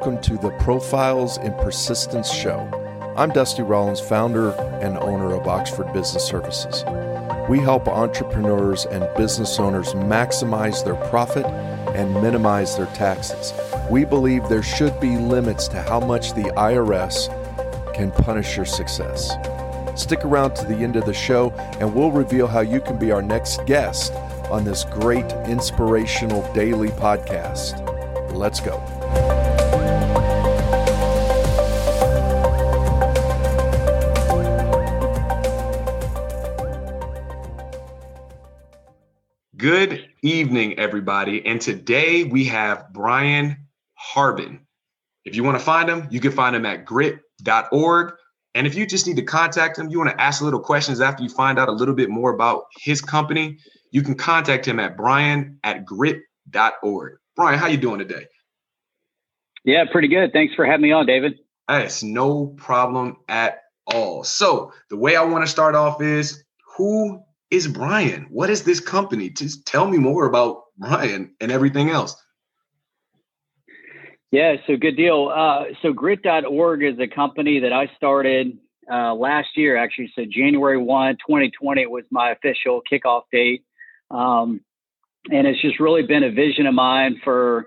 welcome to the Profiles in Persistence Show. I'm Dusty Rollins, founder and owner of Oxford Business Services. We help entrepreneurs and business owners maximize their profit and minimize their taxes. We believe there should be limits to how much the IRS can punish your success. Stick around to the end of the show, and we'll reveal how you can be our next guest on this great inspirational daily podcast. Let's go. Good evening, everybody. And today we have Brian Harbin. If you want to find him, you can find him at grit.org. And if you just need to contact him, you want to ask a little questions after you find out a little bit more about his company, you can contact him at brian at grit.org. Brian, how you doing today? Yeah, pretty good. Thanks for having me on, David. It's no problem at all. So the way I want to start off is who is Brian? What is this company? Just tell me more about Brian and everything else. Yeah, so good deal. Uh, so grit.org is a company that I started uh, last year, actually. So January 1, 2020 was my official kickoff date. Um, and it's just really been a vision of mine for,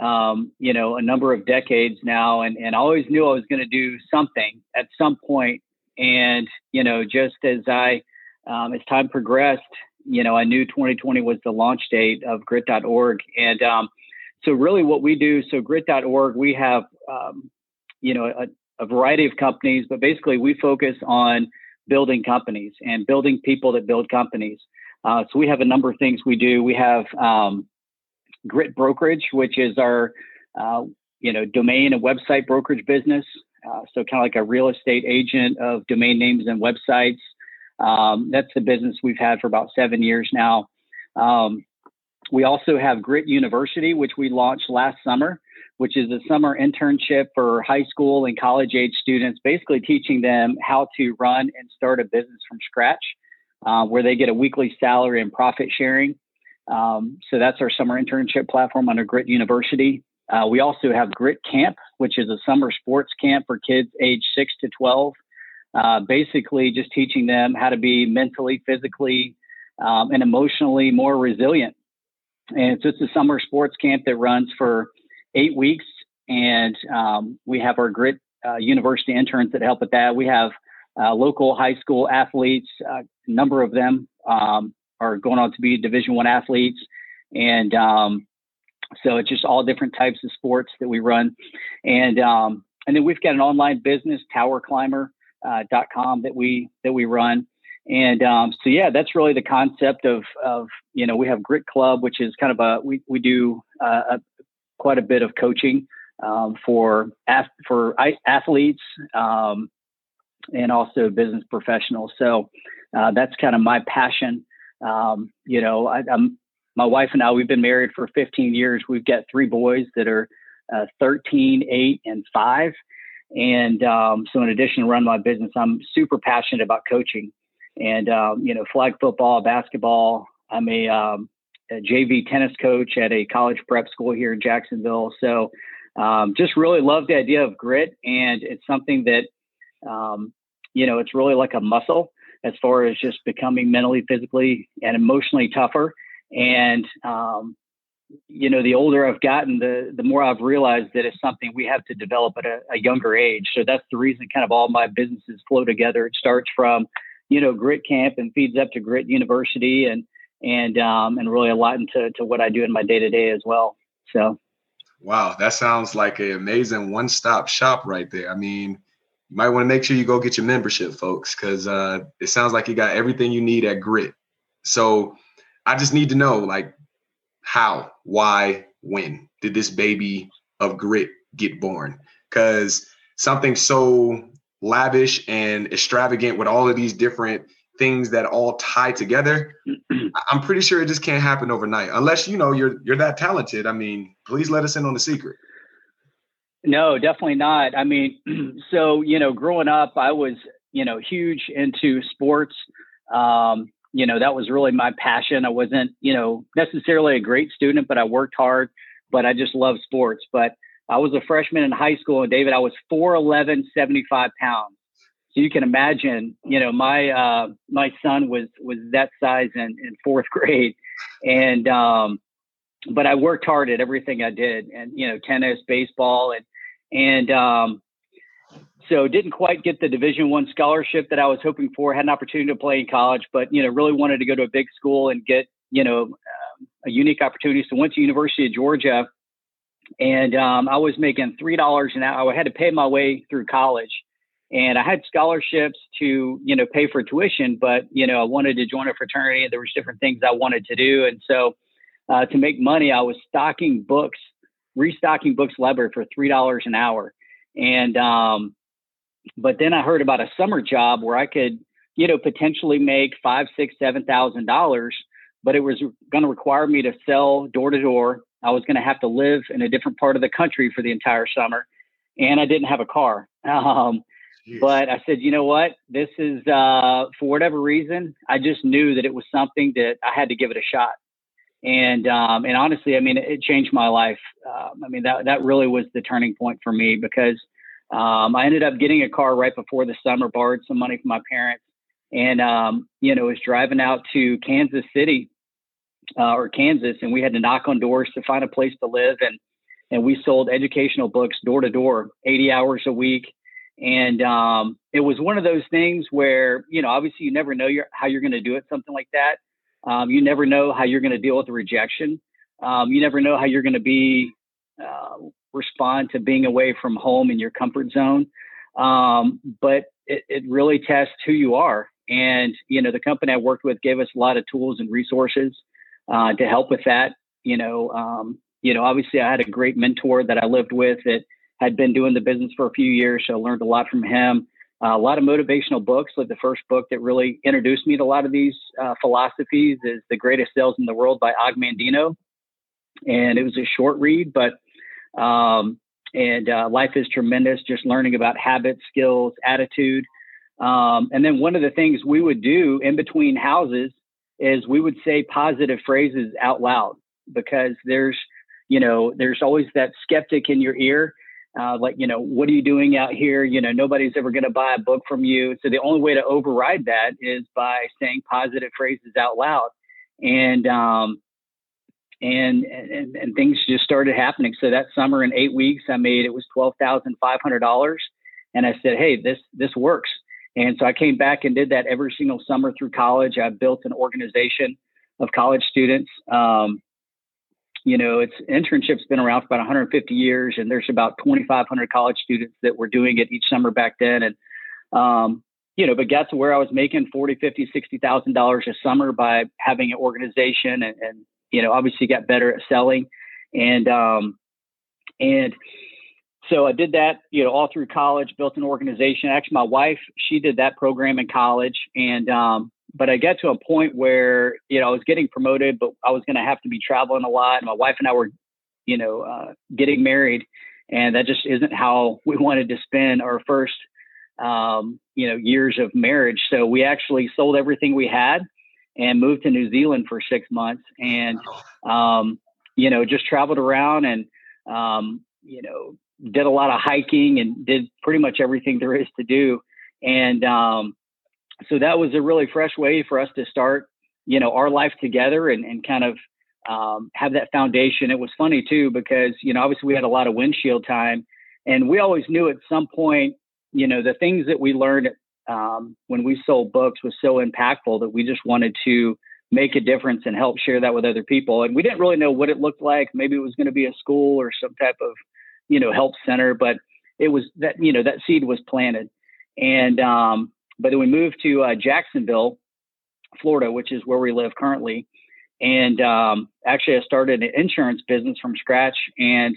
um, you know, a number of decades now. And, and I always knew I was going to do something at some point. And, you know, just as I, um, as time progressed, you know, I knew 2020 was the launch date of grit.org. And, um, so really what we do, so grit.org, we have, um, you know, a, a, variety of companies, but basically we focus on building companies and building people that build companies. Uh, so we have a number of things we do. We have um, Grit Brokerage, which is our, uh, you know, domain and website brokerage business. Uh, so kind of like a real estate agent of domain names and websites. Um, that's the business we've had for about seven years now. Um, we also have Grit University, which we launched last summer, which is a summer internship for high school and college age students, basically teaching them how to run and start a business from scratch, uh, where they get a weekly salary and profit sharing. Um, so that's our summer internship platform under Grit University. Uh, we also have Grit Camp, which is a summer sports camp for kids age 6 to 12. Uh, basically, just teaching them how to be mentally, physically, um, and emotionally more resilient and it's just a summer sports camp that runs for eight weeks. And um, we have our Grit uh, University interns that help with that. We have uh, local high school athletes. Uh, a number of them um, are going on to be Division One athletes, and um, so it's just all different types of sports that we run. And um, and then we've got an online business, TowerClimber.com, uh, that we that we run. And um, so, yeah, that's really the concept of, of, you know, we have Grit Club, which is kind of a, we, we do uh, a, quite a bit of coaching um, for, for athletes um, and also business professionals. So uh, that's kind of my passion. Um, you know, I, I'm, my wife and I, we've been married for 15 years. We've got three boys that are uh, 13, 8, and 5. And um, so, in addition to run my business, I'm super passionate about coaching and um, you know flag football, basketball. I'm a, um, a, JV tennis coach at a college prep school here in Jacksonville. So um, just really love the idea of grit, and it's something that um, you know it's really like a muscle as far as just becoming mentally, physically, and emotionally tougher. And um, you know, the older I've gotten, the the more I've realized that it's something we have to develop at a, a younger age. So that's the reason kind of all my businesses flow together. It starts from you know, Grit Camp and feeds up to Grit University and and um, and really a lot into to what I do in my day to day as well. So, wow, that sounds like an amazing one stop shop right there. I mean, you might want to make sure you go get your membership, folks, because uh, it sounds like you got everything you need at Grit. So, I just need to know, like, how, why, when? Did this baby of Grit get born? Because something so lavish and extravagant with all of these different things that all tie together i'm pretty sure it just can't happen overnight unless you know you're you're that talented. I mean please let us in on the secret. No definitely not. I mean so you know growing up i was you know huge into sports. Um, you know that was really my passion. I wasn't you know necessarily a great student but i worked hard but i just love sports. But I was a freshman in high school, and David, I was 4'11, 75 pounds. So you can imagine, you know, my uh, my son was was that size in, in fourth grade, and um, but I worked hard at everything I did, and you know, tennis, baseball, and and um, so didn't quite get the Division One scholarship that I was hoping for. Had an opportunity to play in college, but you know, really wanted to go to a big school and get you know um, a unique opportunity. So went to University of Georgia, and um, I was making three dollars an hour. I had to pay my way through college and I had scholarships to you know pay for tuition, but you know I wanted to join a fraternity, and there was different things I wanted to do, and so uh, to make money, I was stocking books, restocking books library for three dollars an hour, and um, but then I heard about a summer job where I could you know potentially make five, six, seven thousand dollars, but it was going to require me to sell door to door. I was going to have to live in a different part of the country for the entire summer, and I didn't have a car. Um, but I said, you know what? This is uh, for whatever reason. I just knew that it was something that I had to give it a shot. And um, and honestly, I mean, it, changed my life. Um, I mean, that that really was the turning point for me because um, I ended up getting a car right before the summer, borrowed some money from my parents, and um, you know, was driving out to Kansas City uh, or Kansas, and we had to knock on doors to find a place to live, and and we sold educational books door to door, 80 hours a week and um, it was one of those things where, you know, obviously you never know your, how you're going to do it, something like that. Um, you never know how you're going to deal with the rejection. Um, you never know how you're going to be uh, respond to being away from home in your comfort zone. Um, but it, it really tests who you are. And, you know, the company I worked with gave us a lot of tools and resources uh, to help with that. You know, um, you know, obviously I had a great mentor that I lived with that had been doing the business for a few years, so I learned a lot from him. Uh, a lot of motivational books. Like the first book that really introduced me to a lot of these uh, philosophies is "The Greatest Sales in the World" by Og Mandino, and it was a short read, but um, and uh, life is tremendous. Just learning about habits, skills, attitude, um, and then one of the things we would do in between houses is we would say positive phrases out loud because there's you know there's always that skeptic in your ear uh, like you know what are you doing out here? You know nobody's ever going to buy a book from you. So the only way to override that is by saying positive phrases out loud. And um and and, and things just started happening. So that summer in eight weeks i made it was twelve thousand five hundred dollars. And i said hey this this works. And so i came back and did that every single summer through college. I built an organization of college students. Um, you know, it's internship's been around for about 150 years, and there's about 2,500 college students that were doing it each summer back then. And, um, you know, but got to where I was making 40, 50, 60,000 dollars a summer by having an organization, and, and you know, obviously got better at selling, and um, and so I did that, you know, all through college, built an organization. Actually, my wife, she did that program in college, and um, but I got to a point where you know I was getting promoted, but I was going to have to be traveling a lot. And my wife and I were, you know, uh, getting married, and that just isn't how we wanted to spend our first, um, you know, years of marriage. So we actually sold everything we had and moved to New Zealand for six months, and um, you know, just traveled around and um, you know did a lot of hiking and did pretty much everything there is to do, and um, so that was a really fresh way for us to start, you know, our life together and, and kind of um, have that foundation. It was funny too because you know obviously we had a lot of windshield time, and we always knew at some point, you know, the things that we learned um, when we sold books was so impactful that we just wanted to make a difference and help share that with other people. And we didn't really know what it looked like. Maybe it was going to be a school or some type of, you know, help center, but it was that you know that seed was planted. And um, but then we moved to uh, Jacksonville, Florida, which is where we live currently. And um, actually, I started an insurance business from scratch. And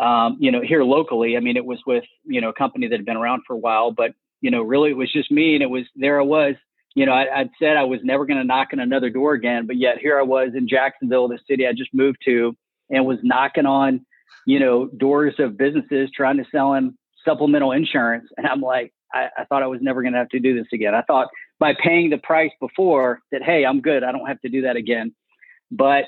um, you know, here locally, I mean, it was with you know a company that had been around for a while, but you know, really it was just me, and it was there I was. You know, I, would said I was never going to knock on another door again, but yet here I was in Jacksonville, the city I just moved to, and was knocking on, you know, doors of businesses trying to sell them supplemental insurance. And I'm like, I, I thought I was never going to have to do this again. I thought by paying the price before that, hey, I'm good. I don't have to do that again. But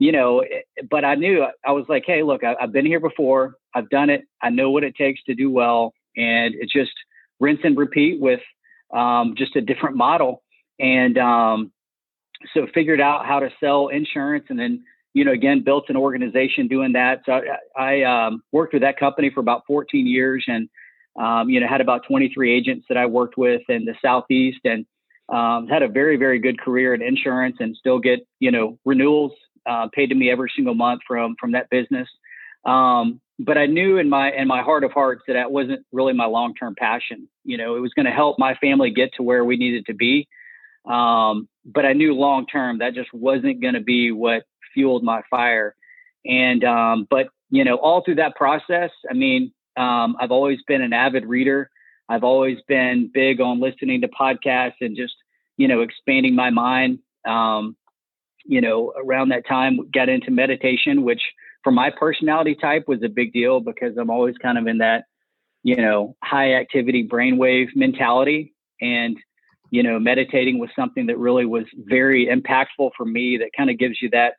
you know, eh, eh, but I knew I was like, hey, look, I, have been here before. I've done it. I know what it takes to do well, and it's just rinse and repeat with um, just a different model. And um, so figured out how to sell insurance, and then you know again built an organization doing that. So I, I um, worked with that company for about 14 years, and um, you know had about 23 agents that I worked with in the southeast, and um, had a very very good career in insurance, and still get you know renewals uh, paid to me every single month from from that business. Um, but I knew in my in my heart of hearts that that wasn't really my long term passion. You know, it was going to help my family get to where we needed to be. Um, but I knew long term that just wasn't going to be what fueled my fire. And um, but you know, all through that process, I mean, um, I've always been an avid reader. I've always been big on listening to podcasts and just you know expanding my mind. Um, you know, around that time, got into meditation, which for my personality type was a big deal because I'm always kind of in that, you know, high activity brainwave mentality. And, you know, meditating was something that really was very impactful for me that kind of gives you that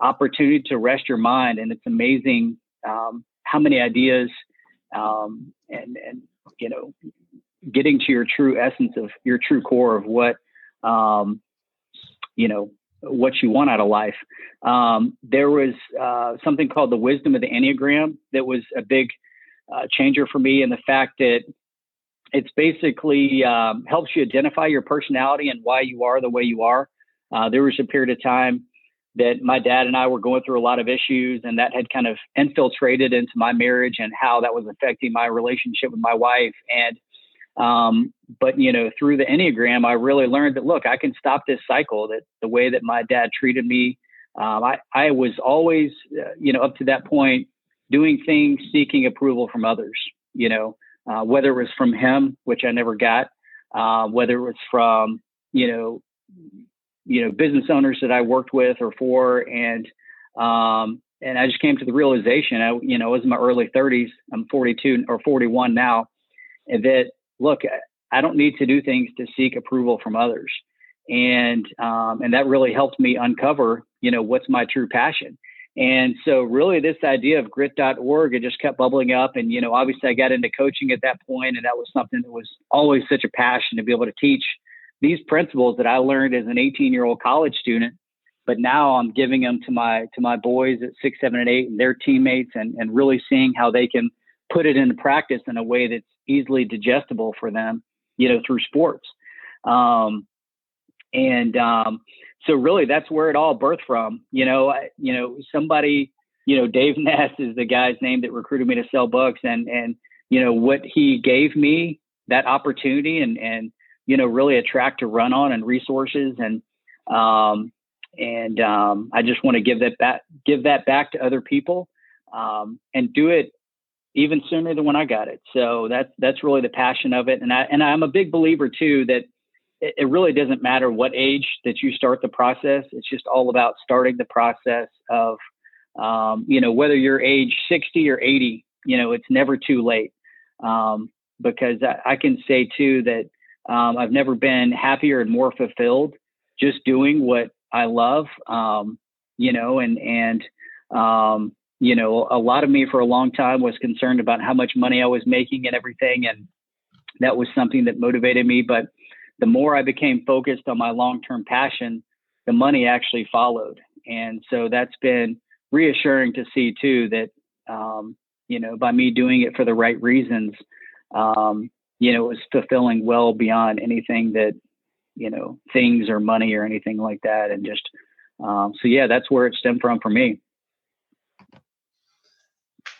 opportunity to rest your mind. And it's amazing um, how many ideas um, and, and, you know, getting to your true essence of your true core of what, um, you know, what you want out of life. Um, there was uh, something called the wisdom of the Enneagram that was a big uh, changer for me, and the fact that it's basically um, helps you identify your personality and why you are the way you are. Uh, there was a period of time that my dad and I were going through a lot of issues, and that had kind of infiltrated into my marriage and how that was affecting my relationship with my wife. And um, but you know, through the Enneagram, I really learned that look, I can stop this cycle. That the way that my dad treated me, um, I I was always, uh, you know, up to that point, doing things seeking approval from others. You know, uh, whether it was from him, which I never got, uh, whether it was from you know, you know, business owners that I worked with or for, and um, and I just came to the realization, I you know, I was in my early 30s. I'm 42 or 41 now, and that look, I don't need to do things to seek approval from others. And, um, and that really helped me uncover, you know, what's my true passion. And so really this idea of grit.org, it just kept bubbling up. And, you know, obviously I got into coaching at that point and that was something that was always such a passion to be able to teach these principles that I learned as an 18 year old college student. But now I'm giving them to my, to my boys at six, seven, and eight and their teammates and, and really seeing how they can put it into practice in a way that's easily digestible for them, you know, through sports. Um, and um, so really that's where it all birthed from. You know, I, you know, somebody, you know, Dave Ness is the guy's name that recruited me to sell books and, and, you know, what he gave me that opportunity and, and, you know, really a track to run on and resources. And, um, and, um, I just want to give that back, give that back to other people, um, and do it even sooner than when I got it. So that's that's really the passion of it. And I and I'm a big believer too that it, it really doesn't matter what age that you start the process. It's just all about starting the process of um, you know whether you're age 60 or 80. You know it's never too late um, because I, I, can say too that um, I've never been happier and more fulfilled just doing what I love. Um, you know and and um, you know, a lot of me for a long time was concerned about how much money I was making and everything. And that was something that motivated me. But the more I became focused on my long term passion, the money actually followed. And so that's been reassuring to see too that, um, you know, by me doing it for the right reasons, um, you know, it was fulfilling well beyond anything that, you know, things or money or anything like that. And just, um, so yeah, that's where it stemmed from for me.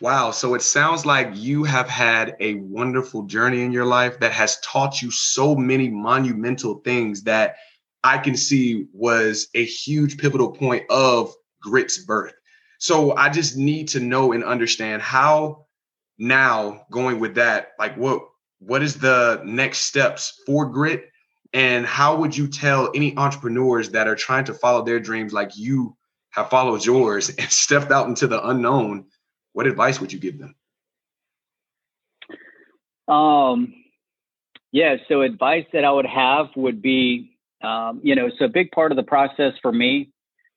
Wow. So it sounds like you have had a wonderful journey in your life that has taught you so many monumental things that I can see was a huge pivotal point of grit's birth. So I just need to know and understand how now going with that, like what what is the next steps for grit and how would you tell any entrepreneurs that are trying to follow their dreams like you have followed yours and stepped out into the unknown what advice would you give them? Um, yeah, so advice that I would have would be, um, you know, so a big part of the process for me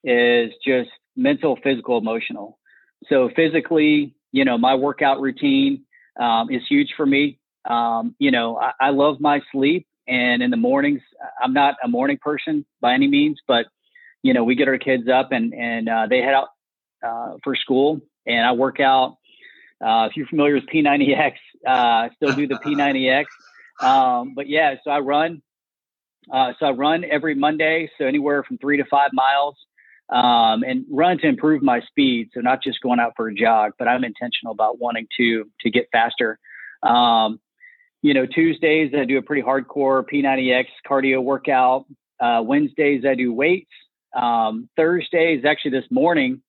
is just mental, physical, emotional. So physically, you know, my workout routine um, is huge for me. Um, you know, I, I love my sleep, and in the mornings, I'm not a morning person by any means, but you know, we get our kids up and and uh, they head out uh, for school, and I work out. Uh, if you're familiar with P90X, uh, I still do the P90X. Um, but yeah, so I run. Uh, so I run every Monday, so anywhere from three to five miles, um, and run to improve my speed. So not just going out for a jog, but I'm intentional about wanting to to get faster. Um, you know, Tuesdays I do a pretty hardcore P90X cardio workout. Uh, Wednesdays I do weights. Um, Thursdays, actually this morning,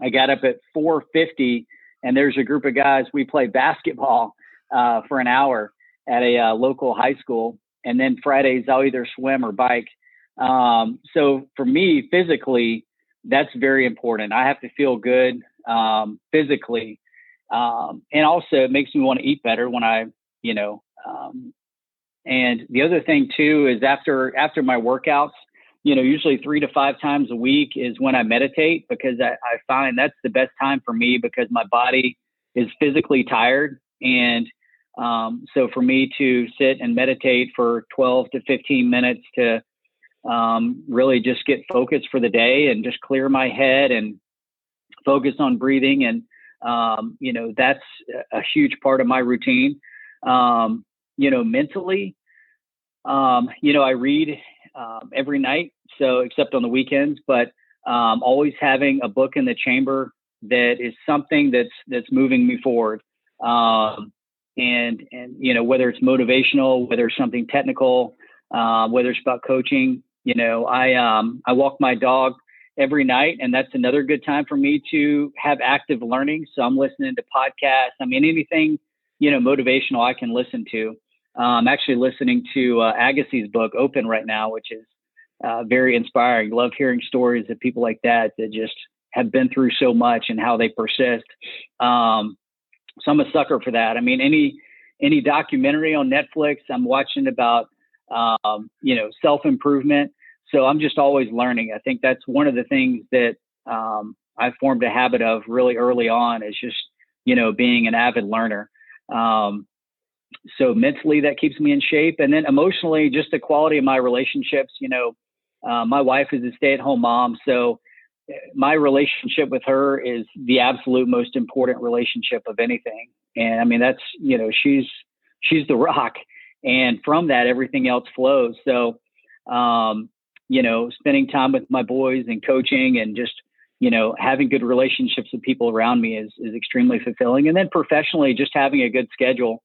I got up at 4:50, and there's a group of guys. We play basketball uh, for an hour at a uh, local high school, and then Fridays I'll either swim or bike. Um, so for me, physically, that's very important. I have to feel good um, physically, um, and also it makes me want to eat better when I, you know. Um, and the other thing too is after after my workouts, you know, usually three to five times a week is when I meditate because I, I find that's the best time for me because my body is physically tired. And um, so for me to sit and meditate for 12 to 15 minutes to um, really just get focused for the day and just clear my head and focus on breathing. And, um, you know, that's a huge part of my routine. Um, you know, mentally, um, you know, I read um, every night, so except on the weekends, but um, always having a book in the chamber that is something that's that's moving me forward. Um, and and you know whether it's motivational, whether it's something technical, uh, whether it's about coaching. You know, I um, I walk my dog every night, and that's another good time for me to have active learning. So I'm listening to podcasts. I mean, anything you know motivational I can listen to. I'm actually listening to uh, Agassi's book, Open, right now, which is uh, very inspiring. Love hearing stories of people like that that just have been through so much and how they persist. Um, so I'm a sucker for that. I mean, any any documentary on Netflix, I'm watching about um, you know self improvement. So I'm just always learning. I think that's one of the things that um, I formed a habit of really early on is just you know being an avid learner. Um, so mentally that keeps me in shape. And then emotionally just the quality of my relationships you know uh, my wife is a stay-at-home mom so uh, my relationship with her is the absolute most important relationship of anything. And i mean that's you know she's she's the rock. And from that everything else flows. So um, you know spending time with my boys and coaching and just you know having good relationships with people around me is is extremely fulfilling. And then professionally just having a good schedule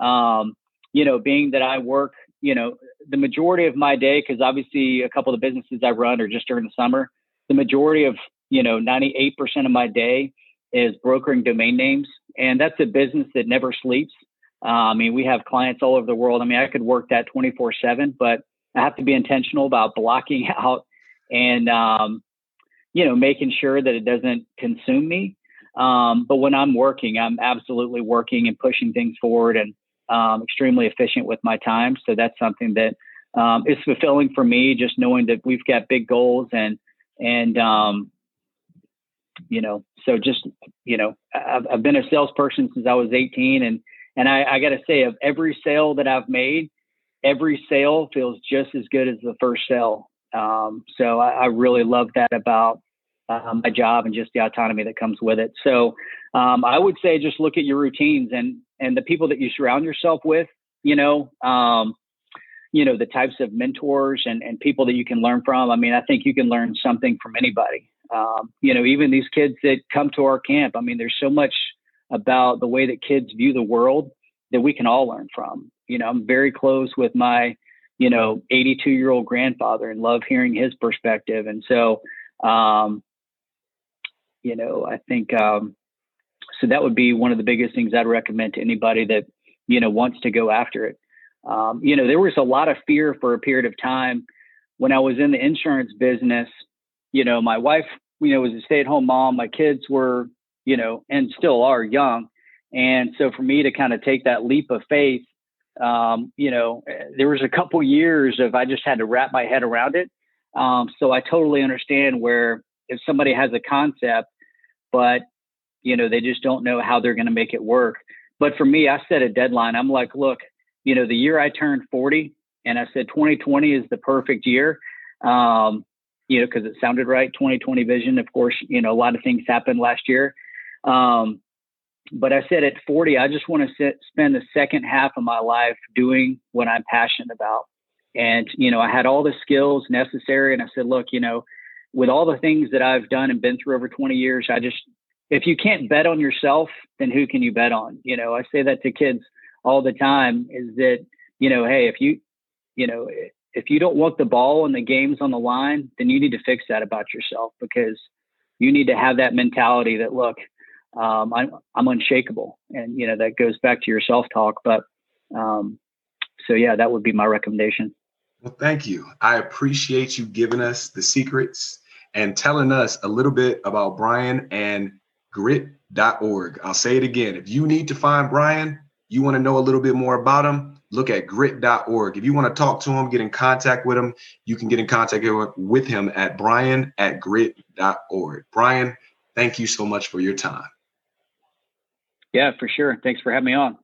um, you know, being that I work, you know, the majority of my day, because obviously a couple of the businesses I run are just during the summer. The majority of, you know, 98% of my day is brokering domain names. And that's a business that never sleeps. Uh, I mean, we have clients all over the world. I mean, I could work that 24 7, but I have to be intentional about blocking out and, um, you know, making sure that it doesn't consume me. Um, but when I'm working, I'm absolutely working and pushing things forward. And um, extremely efficient with my time. So that's something that um, is fulfilling for me, just knowing that we've got big goals and and um, you know, so just you know, I've, I've been a salesperson since I was 18, and and I, I got to say, of every sale that I've made, every sale feels just as good as the first sale. Um, so I, I, really love that about uh, my job and just the autonomy that comes with it. So um, I would say just look at your routines and and the people that you surround yourself with. You know, um, you know the types of mentors and and people that you can learn from. I mean, I think you can learn something from anybody. Um, you know, even these kids that come to our camp. I mean, there's so much about the way that kids view the world that we can all learn from. You know, I'm very close with my, you know, 82 year old grandfather and love hearing his perspective. And so, um, you know, I think um, so. That would be one of the biggest things I'd recommend to anybody that you know wants to go after it. Um, you know, there was a lot of fear for a period of time when I was in the insurance business. You know, my wife, you know, was a stay-at-home mom. My kids were, you know, and still are young, and so for me to kind of take that leap of faith, um, you know, there was a couple years of I just had to wrap my head around it. Um, so I totally understand where if somebody has a concept, but you know, they just don't know how they're going to make it work. But for me, I set a deadline. I'm like, look, you know, the year I turned 40, and I said 2020 is the perfect year. Um, you know, because it sounded right. 2020 vision. Of course, you know, a lot of things happened last year. Um, but I said at 40, I just want to spend the second half of my life doing what I'm passionate about. And, you know, I had all the skills necessary. And I said, look, you know, with all the things that I've done and been through over 20 years, I just, if you can't bet on yourself, then who can you bet on? You know, I say that to kids all the time is that, you know, hey, if you, you know, if you don't want the ball and the game's on the line, then you need to fix that about yourself because you need to have that mentality that, look, um, I'm, I'm unshakable. And, you know, that goes back to your self talk. But um, so, yeah, that would be my recommendation. Well, thank you. I appreciate you giving us the secrets and telling us a little bit about Brian and grit.org. I'll say it again. If you need to find Brian, you want to know a little bit more about him, look at grit.org. If you want to talk to him, get in contact with him, you can get in contact with him at brian at grit.org. Brian, thank you so much for your time. Yeah, for sure. Thanks for having me on.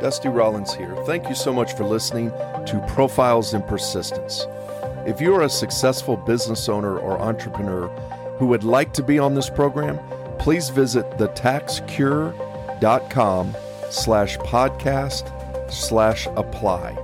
Dusty Rollins here. Thank you so much for listening to Profiles in Persistence. If you are a successful business owner or entrepreneur who would like to be on this program, please visit thetaxcure.com slash podcast slash apply.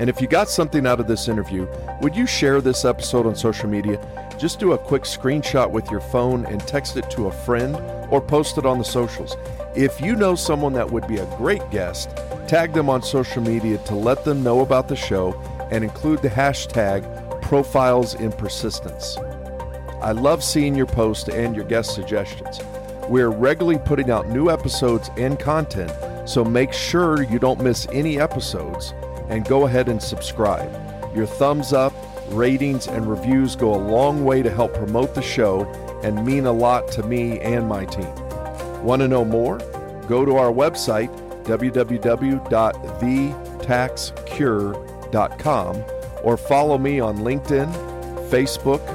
And if you got something out of this interview, would you share this episode on social media? Just do a quick screenshot with your phone and text it to a friend or post it on the socials. If you know someone that would be a great guest, tag them on social media to let them know about the show and include the hashtag profiles in persistence. I love seeing your posts and your guest suggestions. We're regularly putting out new episodes and content, so make sure you don't miss any episodes and go ahead and subscribe. Your thumbs up, ratings, and reviews go a long way to help promote the show and mean a lot to me and my team. Want to know more? Go to our website, www.thetaxcure.com, or follow me on LinkedIn, Facebook,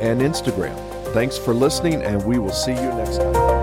and Instagram. Thanks for listening, and we will see you next time.